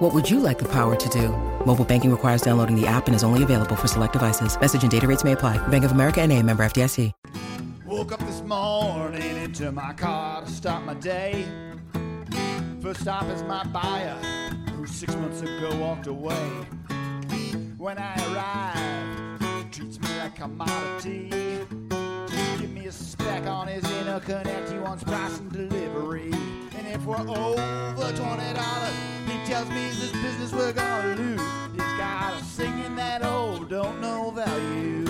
What would you like the power to do? Mobile banking requires downloading the app and is only available for select devices. Message and data rates may apply. Bank of America and a member FDIC. Woke up this morning into my car to start my day. First stop is my buyer, who six months ago walked away. When I arrive, he treats me like a commodity. Give me a spec on his interconnect, he wants price and delivery. And if we're over twenty dollars, he tells me this business we're gonna lose. He's got us singing that old don't know value.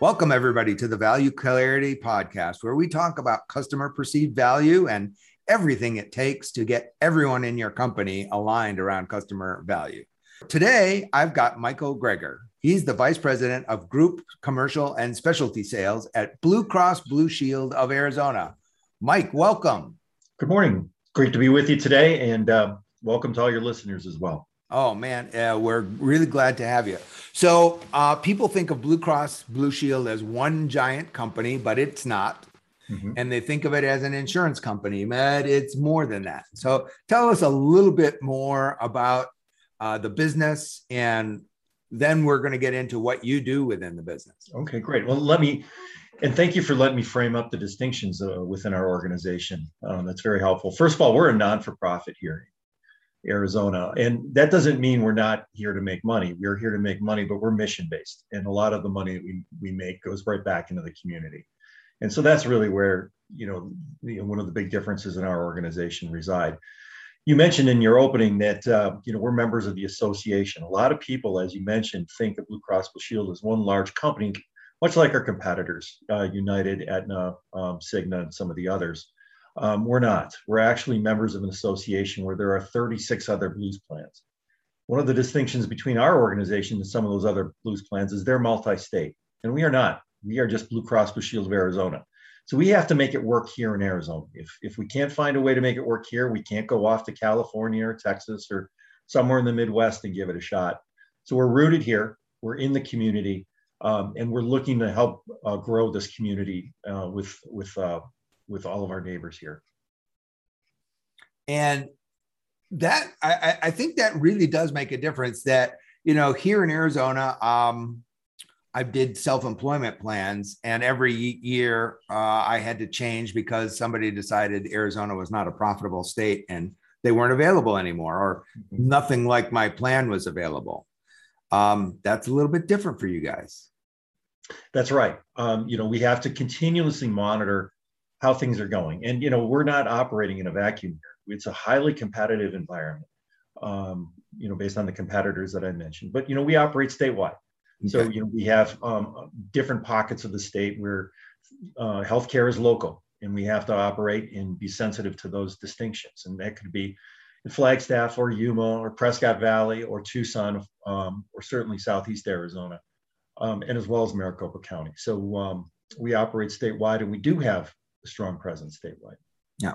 Welcome, everybody, to the Value Clarity Podcast, where we talk about customer perceived value and everything it takes to get everyone in your company aligned around customer value. Today, I've got Michael Greger. He's the Vice President of Group Commercial and Specialty Sales at Blue Cross Blue Shield of Arizona. Mike, welcome. Good morning. Great to be with you today, and uh, welcome to all your listeners as well. Oh man, uh, we're really glad to have you. So uh, people think of Blue Cross Blue Shield as one giant company, but it's not. Mm-hmm. And they think of it as an insurance company, but it's more than that. So tell us a little bit more about uh, the business, and then we're going to get into what you do within the business. Okay, great. Well, let me, and thank you for letting me frame up the distinctions uh, within our organization. Um, that's very helpful. First of all, we're a non for profit here in Arizona. And that doesn't mean we're not here to make money. We're here to make money, but we're mission based. And a lot of the money that we, we make goes right back into the community. And so that's really where, you know, you know one of the big differences in our organization reside. You mentioned in your opening that, uh, you know, we're members of the association. A lot of people, as you mentioned, think of Blue Cross Blue Shield as one large company, much like our competitors, uh, United, Aetna, um, Cigna, and some of the others. Um, we're not. We're actually members of an association where there are 36 other blues plans. One of the distinctions between our organization and some of those other blues plans is they're multi-state, and we are not. We are just Blue Cross Blue Shield of Arizona. So we have to make it work here in Arizona. If, if we can't find a way to make it work here, we can't go off to California or Texas or somewhere in the Midwest and give it a shot. So we're rooted here. We're in the community, um, and we're looking to help uh, grow this community uh, with with uh, with all of our neighbors here. And that I, I think that really does make a difference. That you know here in Arizona, um, I did self-employment plans, and every year uh, I had to change because somebody decided Arizona was not a profitable state and they weren't available anymore, or mm-hmm. nothing like my plan was available. Um, that's a little bit different for you guys. That's right. Um, you know, we have to continuously monitor how things are going. And you know, we're not operating in a vacuum here. It's a highly competitive environment. Um, you know, based on the competitors that I mentioned. But you know, we operate statewide. So you know, we have um, different pockets of the state where uh, healthcare is local, and we have to operate and be sensitive to those distinctions. And that could be in Flagstaff or Yuma or Prescott Valley or Tucson um, or certainly Southeast Arizona, um, and as well as Maricopa County. So um, we operate statewide, and we do have a strong presence statewide. Yeah.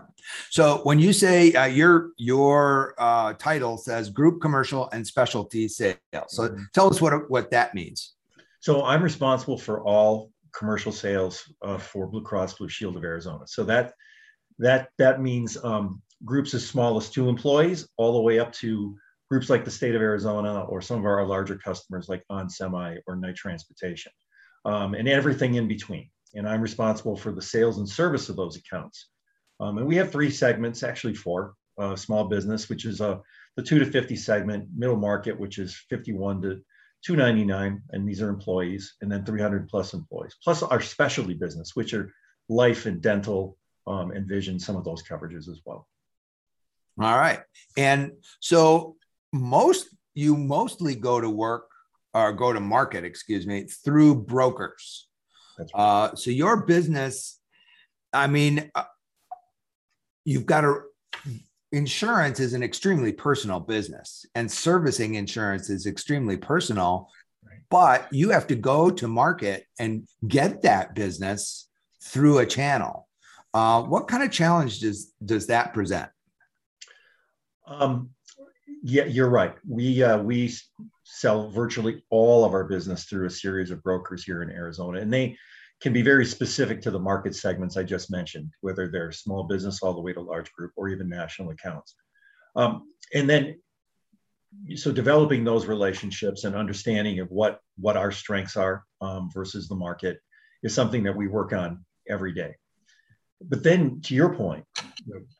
So when you say uh, your your uh, title says Group Commercial and Specialty Sales, so mm-hmm. tell us what what that means. So I'm responsible for all commercial sales uh, for Blue Cross Blue Shield of Arizona. So that that that means um, groups as small as two employees, all the way up to groups like the state of Arizona or some of our larger customers like On Semi or Knight Transportation, um, and everything in between and I'm responsible for the sales and service of those accounts. Um, and we have three segments, actually four. Uh, small business, which is uh, the two to 50 segment, middle market, which is 51 to 299, and these are employees, and then 300 plus employees, plus our specialty business, which are life and dental um, and vision, some of those coverages as well. All right. And so most you mostly go to work or go to market, excuse me, through brokers. Right. Uh, so your business, I mean, uh, you've got to insurance is an extremely personal business, and servicing insurance is extremely personal. but you have to go to market and get that business through a channel. Uh, what kind of challenge does does that present? Um, yeah, you're right. We uh, we sell virtually all of our business through a series of brokers here in Arizona, and they can be very specific to the market segments I just mentioned, whether they're small business all the way to large group or even national accounts. Um, and then, so developing those relationships and understanding of what what our strengths are um, versus the market is something that we work on every day. But then, to your point,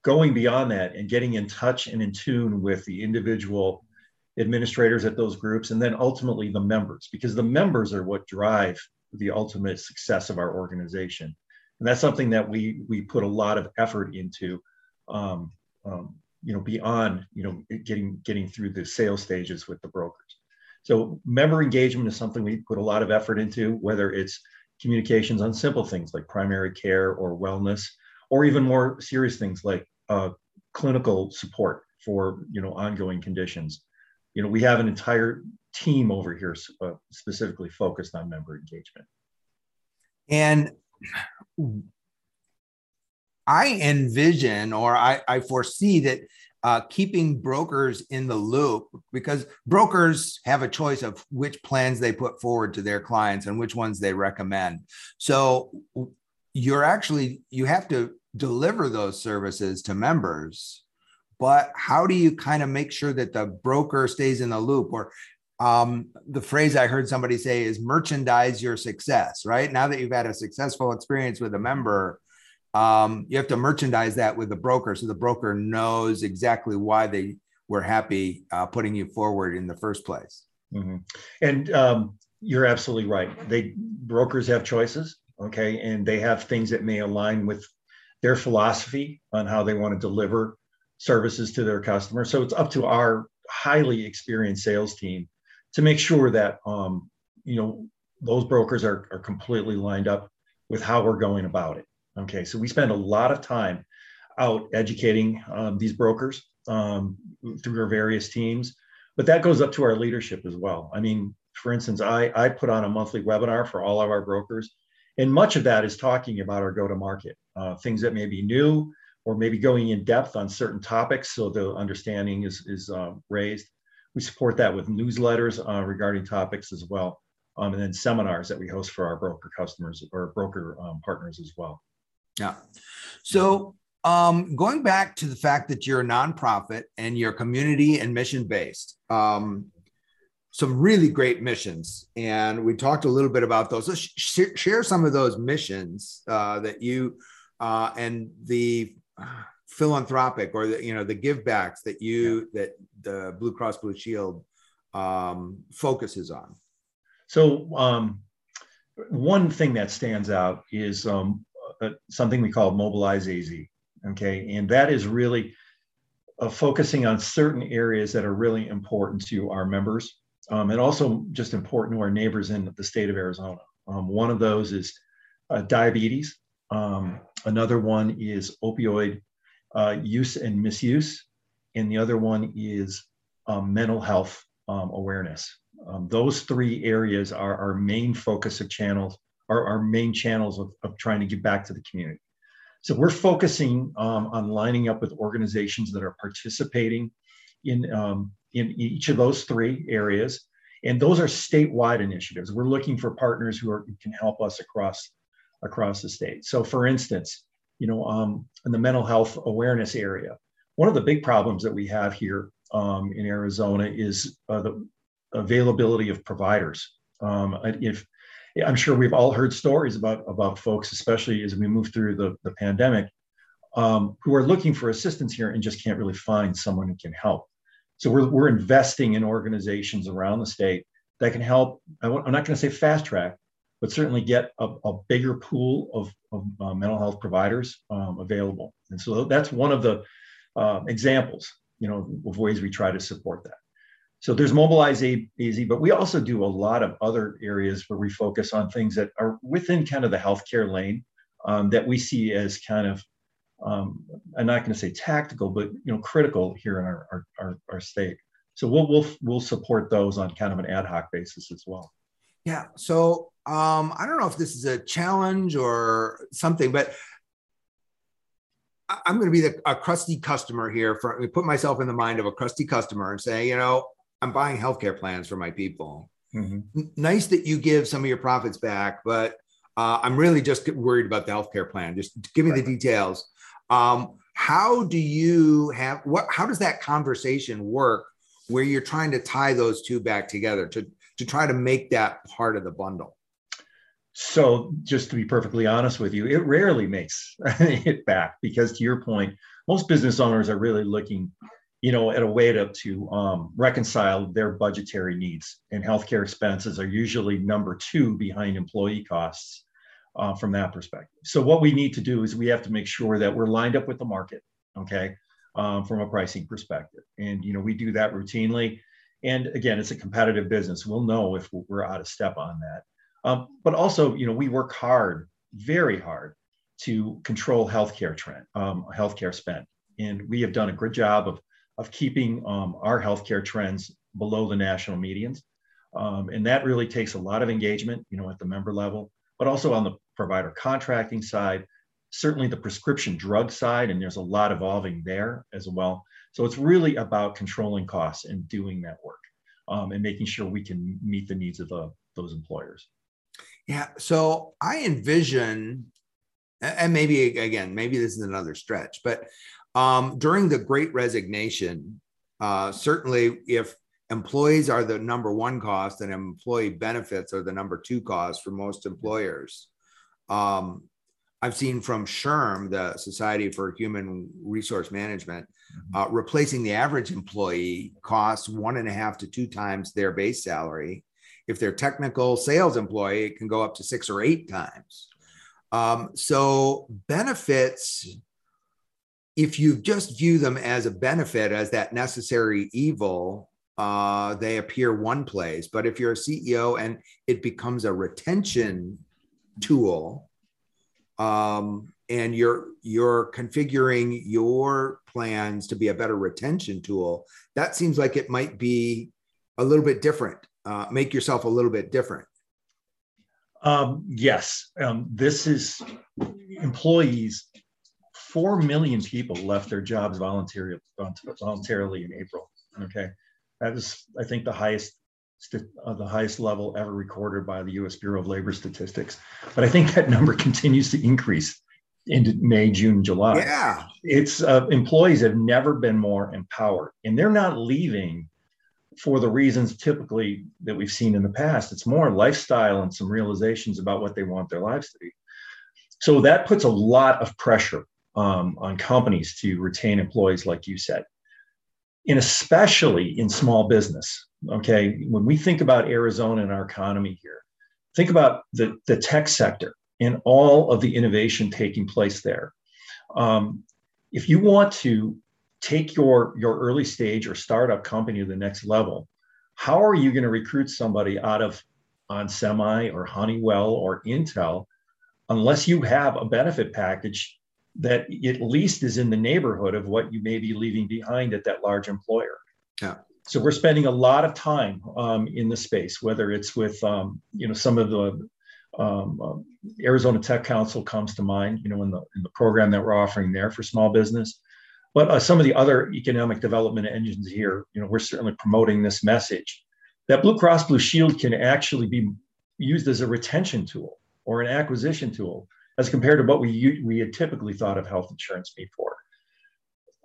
going beyond that and getting in touch and in tune with the individual administrators at those groups, and then ultimately the members, because the members are what drive the ultimate success of our organization. And that's something that we we put a lot of effort into, um, um, you know, beyond you know getting getting through the sales stages with the brokers. So member engagement is something we put a lot of effort into, whether it's communications on simple things like primary care or wellness, or even more serious things like uh, clinical support for you know ongoing conditions. You know, we have an entire team over here uh, specifically focused on member engagement. And I envision or I, I foresee that uh, keeping brokers in the loop because brokers have a choice of which plans they put forward to their clients and which ones they recommend. So you're actually, you have to deliver those services to members but how do you kind of make sure that the broker stays in the loop or um, the phrase I heard somebody say is merchandise your success, right? Now that you've had a successful experience with a member, um, you have to merchandise that with the broker so the broker knows exactly why they were happy uh, putting you forward in the first place. Mm-hmm. And um, you're absolutely right. They brokers have choices, okay, and they have things that may align with their philosophy on how they want to deliver services to their customers. So it's up to our highly experienced sales team to make sure that um, you know those brokers are, are completely lined up with how we're going about it. Okay, so we spend a lot of time out educating um, these brokers um, through our various teams, but that goes up to our leadership as well. I mean, for instance, I, I put on a monthly webinar for all of our brokers, and much of that is talking about our go to market, uh, things that may be new or maybe going in depth on certain topics so the understanding is, is uh, raised. We support that with newsletters uh, regarding topics as well, um, and then seminars that we host for our broker customers or broker um, partners as well. Yeah. So um, going back to the fact that you're a nonprofit and you're community and mission based, um, some really great missions, and we talked a little bit about those. Let's sh- share some of those missions uh, that you uh, and the philanthropic or the you know the give backs that you yeah. that the Blue Cross Blue Shield um, focuses on? So um, one thing that stands out is um, uh, something we call Mobilize AZ. Okay, and that is really uh, focusing on certain areas that are really important to our members um, and also just important to our neighbors in the state of Arizona. Um, one of those is uh, diabetes. Um, another one is opioid uh, use and misuse, and the other one is um, mental health um, awareness. Um, those three areas are our main focus of channels, are our main channels of, of trying to give back to the community. So we're focusing um, on lining up with organizations that are participating in, um, in each of those three areas. And those are statewide initiatives. We're looking for partners who, are, can help us across, across the state. So for instance, you know, um, in the mental health awareness area. One of the big problems that we have here um, in Arizona is uh, the availability of providers. Um, if I'm sure we've all heard stories about about folks, especially as we move through the, the pandemic, um, who are looking for assistance here and just can't really find someone who can help. So we're, we're investing in organizations around the state that can help. I'm not going to say fast track, but certainly get a, a bigger pool of, of uh, mental health providers um, available. And so that's one of the uh, examples, you know, of ways we try to support that. So there's Mobilize AZ, but we also do a lot of other areas where we focus on things that are within kind of the healthcare lane um, that we see as kind of, um, I'm not going to say tactical, but you know, critical here in our, our, our, our state. So we'll, we'll, we'll support those on kind of an ad hoc basis as well. Yeah. So um, I don't know if this is a challenge or something, but I'm going to be the, a crusty customer here. For put myself in the mind of a crusty customer and say, you know, I'm buying healthcare plans for my people. Mm-hmm. Nice that you give some of your profits back, but uh, I'm really just worried about the healthcare plan. Just give me right. the details. Um, how do you have what? How does that conversation work where you're trying to tie those two back together to to try to make that part of the bundle? So, just to be perfectly honest with you, it rarely makes it back because, to your point, most business owners are really looking, you know, at a way to to um, reconcile their budgetary needs, and healthcare expenses are usually number two behind employee costs uh, from that perspective. So, what we need to do is we have to make sure that we're lined up with the market, okay, um, from a pricing perspective, and you know, we do that routinely. And again, it's a competitive business. We'll know if we're out of step on that. Um, but also, you know, we work hard, very hard, to control healthcare trend, um, healthcare spend, and we have done a good job of of keeping um, our healthcare trends below the national medians, um, and that really takes a lot of engagement, you know, at the member level, but also on the provider contracting side, certainly the prescription drug side, and there's a lot evolving there as well. So it's really about controlling costs and doing that work, um, and making sure we can meet the needs of the, those employers. Yeah. So I envision, and maybe again, maybe this is another stretch, but um, during the great resignation, uh, certainly if employees are the number one cost and employee benefits are the number two cost for most employers. Um, I've seen from SHRM, the Society for Human Resource Management, mm-hmm. uh, replacing the average employee costs one and a half to two times their base salary if they're technical sales employee, it can go up to six or eight times. Um, so benefits, if you just view them as a benefit, as that necessary evil, uh, they appear one place. But if you're a CEO and it becomes a retention tool, um, and you're you're configuring your plans to be a better retention tool, that seems like it might be a little bit different uh, make yourself a little bit different? Um, yes, um, this is employees. Four million people left their jobs voluntarily voluntarily in April. Okay, that is, I think, the highest uh, the highest level ever recorded by the U.S. Bureau of Labor Statistics. But I think that number continues to increase into May, June, July. Yeah, it's uh, employees have never been more empowered, and they're not leaving for the reasons typically that we've seen in the past. It's more lifestyle and some realizations about what they want their lives to be. So that puts a lot of pressure um, on companies to retain employees, like you said, and especially in small business. Okay, when we think about Arizona and our economy here, think about the, the tech sector and all of the innovation taking place there. Um, if you want to take your your early stage or startup company to the next level how are you going to recruit somebody out of on semi or honeywell or intel unless you have a benefit package that at least is in the neighborhood of what you may be leaving behind at that large employer yeah so we're spending a lot of time um, in the space whether it's with um, you know some of the um, um Arizona Tech Council comes to mind, you know, in the in the program that we're offering there for small business. But uh, some of the other economic development engines here, you know, we're certainly promoting this message that Blue Cross Blue Shield can actually be used as a retention tool or an acquisition tool as compared to what we we had typically thought of health insurance before.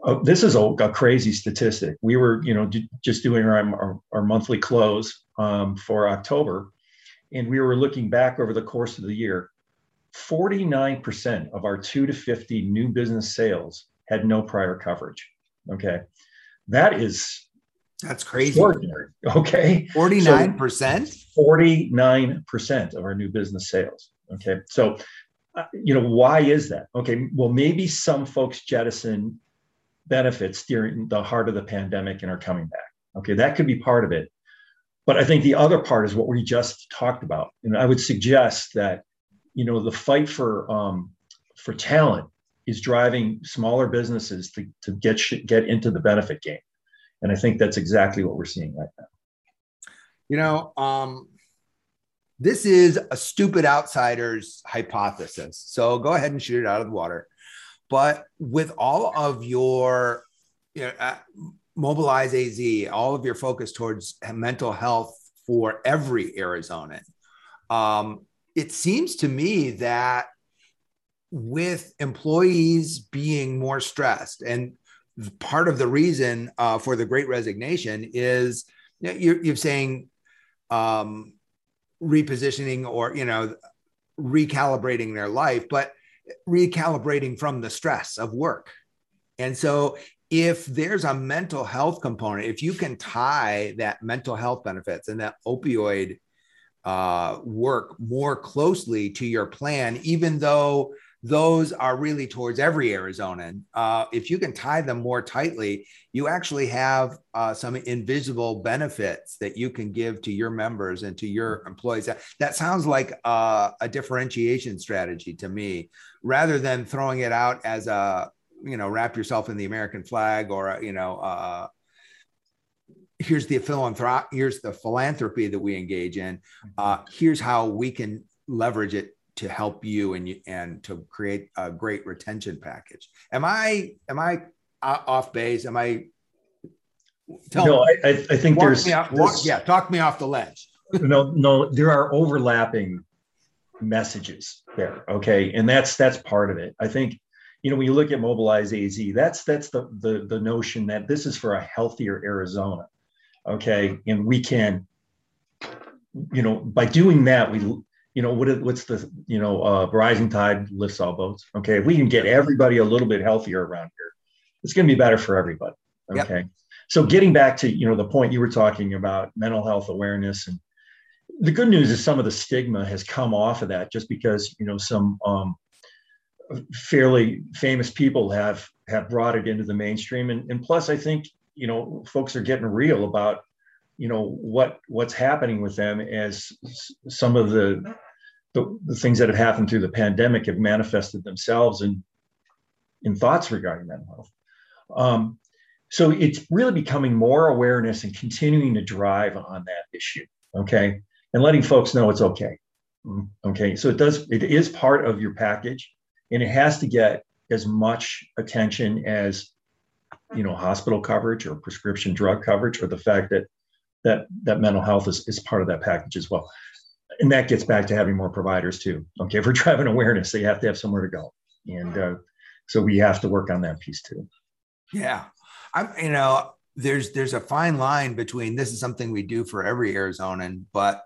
Uh, this is a, a, crazy statistic. We were, you know, d- just doing our, our, our monthly close um, for October, and we were looking back over the course of the year. 49% of our 2 to 50 new business sales had no prior coverage. Okay. That is that's crazy. Okay. 49%? So 49% of our new business sales. Okay. So, uh, you know, why is that? Okay. Well, maybe some folks jettison benefits during the heart of the pandemic and are coming back. Okay. That could be part of it. But I think the other part is what we just talked about. And I would suggest that, you know, the fight for, um, for talent is driving smaller businesses to, to get get into the benefit game. And I think that's exactly what we're seeing right now. You know, um, this is a stupid outsider's hypothesis. So go ahead and shoot it out of the water. But with all of your you know, uh, mobilize AZ, all of your focus towards mental health for every Arizonan, um, it seems to me that with employees being more stressed, and part of the reason uh, for the Great Resignation is you're, you're saying um, repositioning or you know recalibrating their life, but recalibrating from the stress of work. And so if there's a mental health component, if you can tie that mental health benefits and that opioid uh, work more closely to your plan, even though those are really towards every Arizonan. Uh, if you can tie them more tightly, you actually have uh, some invisible benefits that you can give to your members and to your employees. That, that sounds like uh, a differentiation strategy to me, rather than throwing it out as a you know wrap yourself in the American flag or you know uh, here's the philanthrop here's the philanthropy that we engage in uh, here's how we can leverage it to help you and you and to create a great retention package. Am i am i off base? Am i tell no me, I, I think there's, off, walk, yeah talk me off the ledge. No no there are overlapping messages there okay? And that's that's part of it. I think you know when you look at mobilize az that's that's the the, the notion that this is for a healthier arizona okay? And we can you know by doing that we you know what what's the you know uh, rising tide lifts all boats. Okay if we can get everybody a little bit healthier around here it's going to be better for everybody. Okay. Yep. so getting back to you know the point you were talking about mental health awareness and the good news is some of the stigma has come off of that just because you know some um, fairly famous people have have brought it into the mainstream. And, and plus i think you know folks are getting real about you know what what's happening with them as some of the, the, the things that have happened through the pandemic have manifested themselves in in thoughts regarding mental health. Um, so it's really becoming more awareness and continuing to drive on that issue okay? And letting folks know it's okay okay? So it does it is part of your package and it has to get as much attention as you know hospital coverage or prescription drug coverage or the fact that that that mental health is, is part of that package as well and that gets back to having more providers too. Okay if we're driving awareness they have to have somewhere to go. And uh, so we have to work on that piece too. Yeah. I'm you know there's there's a fine line between this is something we do for every arizonan but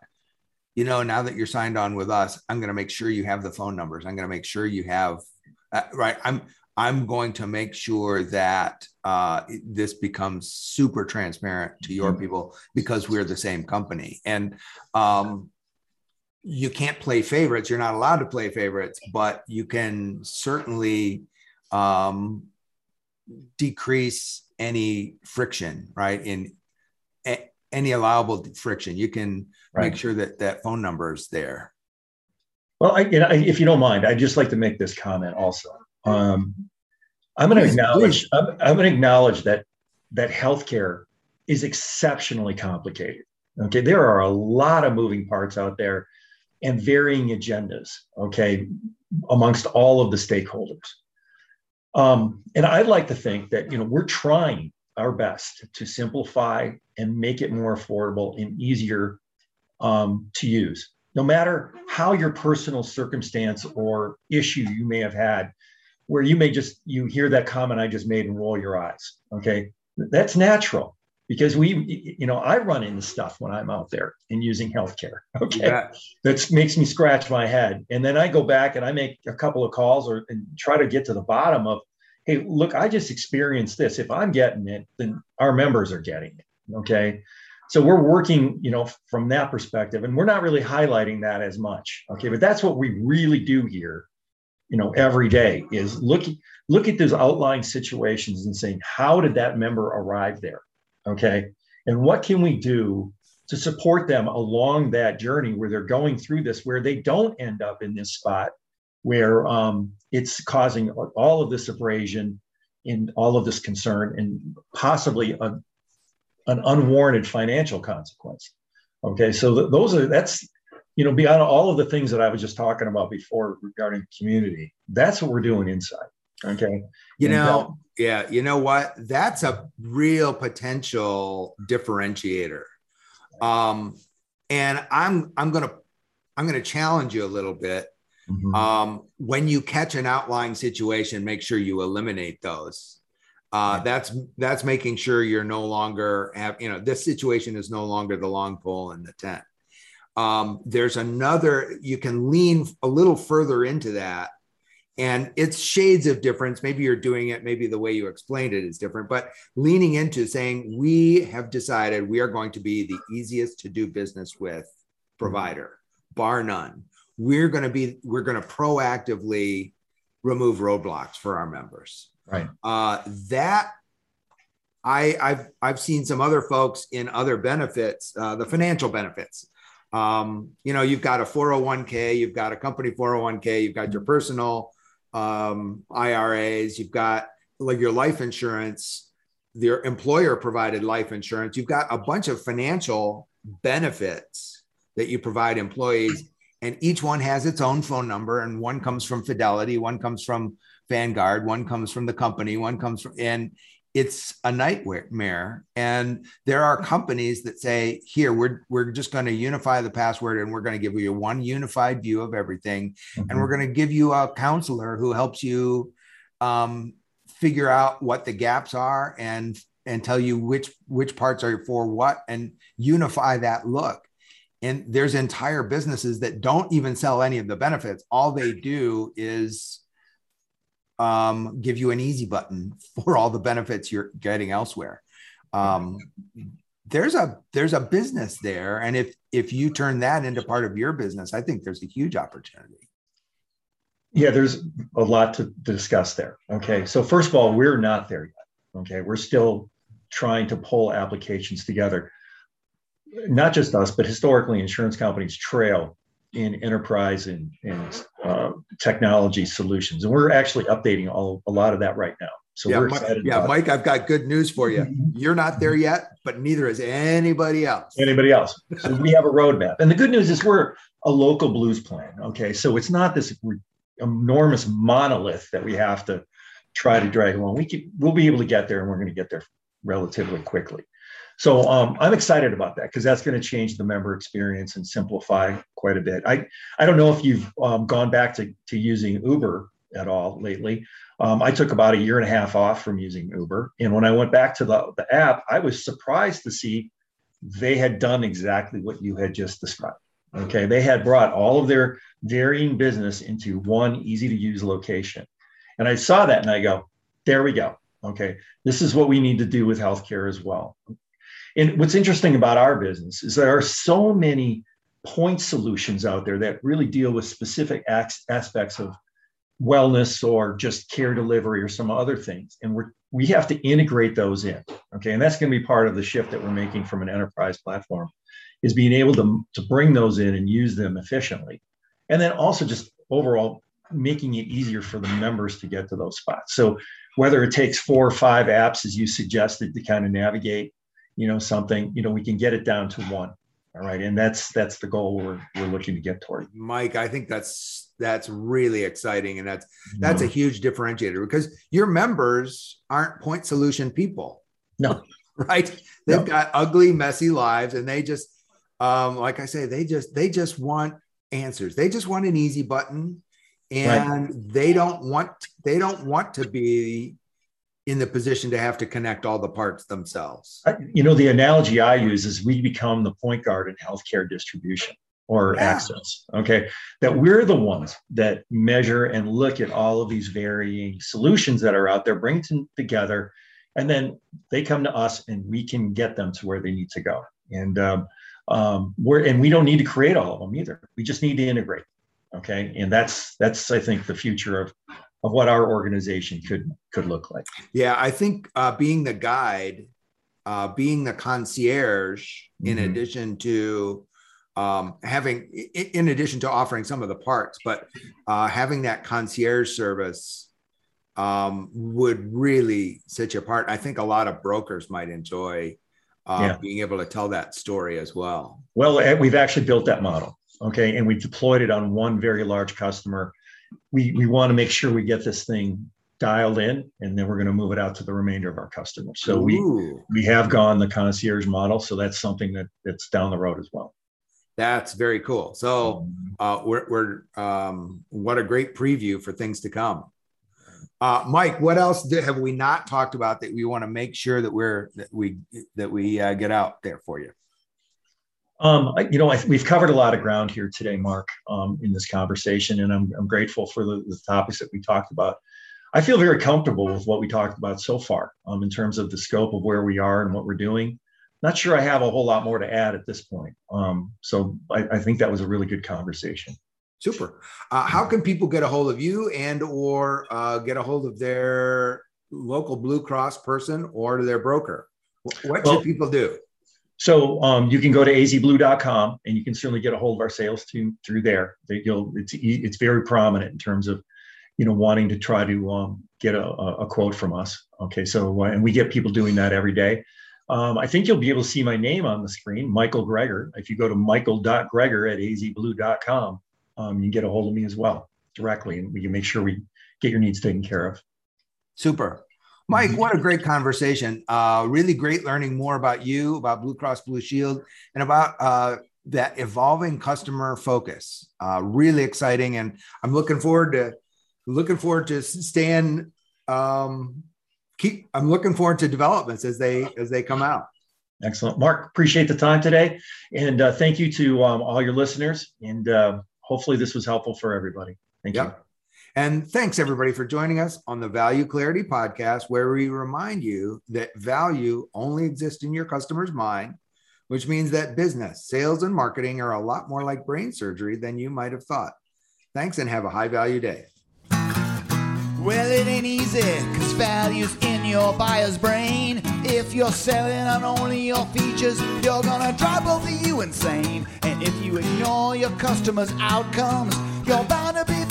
you know now that you're signed on with us i'm going to make sure you have the phone numbers. I'm going to make sure you have uh, right i'm I'm going to make sure that uh, this becomes super transparent to your mm-hmm. people because we're the same company. And um, you can't play favorites. You're not allowed to play favorites, but you can certainly um, decrease any friction, right? In a, any allowable friction, you can right. make sure that that phone number is there. Well, I, you know, if you don't mind, I'd just like to make this comment also. Um, I'm going to acknowledge. I'm, I'm going to acknowledge that that healthcare is exceptionally complicated. Okay, there are a lot of moving parts out there, and varying agendas. Okay, amongst all of the stakeholders. Um, and I'd like to think that you know we're trying our best to simplify and make it more affordable and easier um, to use. No matter how your personal circumstance or issue you may have had where you may just you hear that comment I just made and roll your eyes. Okay, that's natural because we, you know, I run into stuff when I'm out there and using healthcare. Okay, yeah. that makes me scratch my head, and then I go back and I make a couple of calls or and try to get to the bottom of, hey, look, I just experienced this. If I'm getting it, then our members are getting it. Okay. So we're working, you know, from that perspective, and we're not really highlighting that as much. Okay, but that's what we really do here you know every day is look look at those outlying situations and saying how did that member arrive there okay and what can we do to support them along that journey where they're going through this where they don't end up in this spot where um, it's causing all of this abrasion and all of this concern and possibly a, an unwarranted financial consequence okay so th- those are that's you know, beyond all of the things that I was just talking about before regarding community, that's what we're doing inside. Okay. You and know, uh, yeah, you know what? That's a real potential differentiator. Um, and I'm I'm gonna I'm gonna challenge you a little bit. Mm-hmm. Um, when you catch an outlying situation, make sure you eliminate those. Uh, that's that's making sure you're no longer have you know this situation is no longer the long pole in the tent. Um, there's another you can lean a little further into that and it's shades of difference. Maybe you're doing it maybe the way you explained it is different but leaning into saying we have decided we are going to be the easiest to do business with provider bar none. We're going to be we're going to proactively remove roadblocks for our members. Right. Uh, that I, I've I've seen some other folks in other benefits, uh, the financial benefits. Um, you know, you've got a 401k, you've got a company 401k, you've got your personal um, IRAs, you've got like your life insurance, your employer provided life insurance, you've got a bunch of financial benefits that you provide employees, and each one has its own phone number, and one comes from Fidelity, one comes from Vanguard, one comes from the company, one comes from, and it's a nightmare. And there are companies that say, here, we're, we're just going to unify the password and we're going to give you one unified view of everything. Mm-hmm. And we're going to give you a counselor who helps you um, figure out what the gaps are and and tell you which which parts are for what and unify that look and there's entire businesses that don't even sell any of the benefits all they do is um, give you an easy button for all the benefits you're getting elsewhere. Um, there's a there's a business there, and if if you turn that into part of your business, I think there's a huge opportunity. Yeah, there's a lot to discuss there. Okay, so first of all, we're not there yet. Okay, we're still trying to pull applications together. Not just us, but historically, insurance companies trail in enterprise and, and uh, technology solutions. And we're actually updating all a lot of that right now. So yeah, we're excited. Yeah, Mike, I've got good news for you. You're not there yet, but neither is anybody else. Anybody else. So we have a roadmap. And the good news is we're a local blues plan. Okay. So it's not this enormous monolith that we have to try to drag along. We can, we'll be able to get there and we're going to get there relatively quickly. So um, I'm excited about that because that's going to change the member experience and simplify quite a bit. I, I don't know if you've um, gone back to, to using Uber at all lately. Um, I took about a year and a half off from using Uber. And when I went back to the, the app, I was surprised to see they had done exactly what you had just described. Okay. They had brought all of their varying business into one easy to use location. And I saw that and I go, there we go. Okay. This is what we need to do with healthcare as well. And what's interesting about our business is there are so many point solutions out there that really deal with specific aspects of wellness or just care delivery or some other things. And we're we have to integrate those in. Okay. And that's going to be part of the shift that we're making from an enterprise platform is being able to, to bring those in and use them efficiently. And then also just overall making it easier for the members to get to those spots. So whether it takes four or five apps, as you suggested, to kind of navigate you know something you know we can get it down to one all right? And that's that's the goal we're we're looking to get toward. Mike i think that's that's really exciting and that's that's a huge differentiator because your members aren't point solution people. No. Right? They've no. got ugly messy lives and they just um like i say they just they just want answers. They just want an easy button and right. they don't want they don't want to be in the position to have to connect all the parts themselves. You know, the analogy I use is we become the point guard in healthcare distribution or yeah. access. Okay. That we're the ones that measure and look at all of these varying solutions that are out there, bring them together, and then they come to us and we can get them to where they need to go. And um, um, we're and we don't need to create all of them either. We just need to integrate. Okay. And that's that's I think the future of of what our organization could could look like. Yeah, I think uh, being the guide, uh, being the concierge, mm-hmm. in addition to um, having, in addition to offering some of the parts, but uh, having that concierge service um, would really set you apart. I think a lot of brokers might enjoy uh, yeah. being able to tell that story as well. Well, eh, we've actually built that model. Okay. And we deployed it on one very large customer. We, we want to make sure we get this thing dialed in and then we're going to move it out to the remainder of our customers. So Ooh. we, we have gone the concierge model. So that's something that that's down the road as well. That's very cool. So mm-hmm. uh, we're, we're um, what a great preview for things to come. Uh, Mike, what else have we not talked about that we want to make sure that we're that we that we uh, get out there for you? Um, you know, I, we've covered a lot of ground here today, Mark, um, in this conversation, and I'm, I'm grateful for the, the, topics that we talked about. I feel very comfortable with what we talked about so far um, in terms of the scope of where we are and what we're doing. Not sure I have a whole lot more to add at this point. Um, so I, I think that was a really good conversation. Super. Uh, how can people get a hold of you and or uh, get a hold of their local Blue Cross person or their broker? What well, should people do? So um, you can go to azblue.com and you can certainly get a hold of our sales team through there. You'll, it's, it's very prominent in terms of, you know, wanting to try to um, get a, a, quote from us. Okay, so uh, and we get people doing that every day. Um, I think you'll be able to see my name on the screen, Michael Greger. If you go to michael.greger at azblue.com, um, you can get a hold of me as well directly, and we can make sure we get your needs taken care of. Super. Mike, what a great conversation. Uh, really great learning more about you, about Blue Cross Blue Shield, and about uh, that evolving customer focus. Uh, really exciting, and I'm looking forward to looking forward to staying. Um, keep. I'm looking forward to developments as they as they come out. Excellent, Mark. Appreciate the time today, and uh, thank you to um, all your listeners. And uh, hopefully this was helpful for everybody. Thank yep. you. And thanks everybody for joining us on the Value Clarity podcast, where we remind you that value only exists in your customer's mind, which means that business, sales, and marketing are a lot more like brain surgery than you might have thought. Thanks and have a high value day. Well, it ain't easy, cause value's in your buyer's brain. If you're selling on only your features, you're gonna drive both of you insane. And if you ignore your customers' outcomes, you're bound to be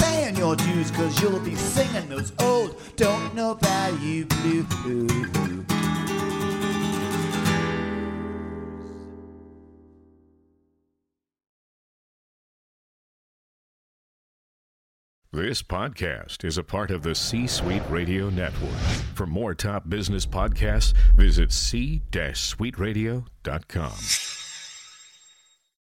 your dues, cause you'll be singing those old don't know value blues. This podcast is a part of the C Suite Radio Network. For more top business podcasts, visit c-suiteradio.com.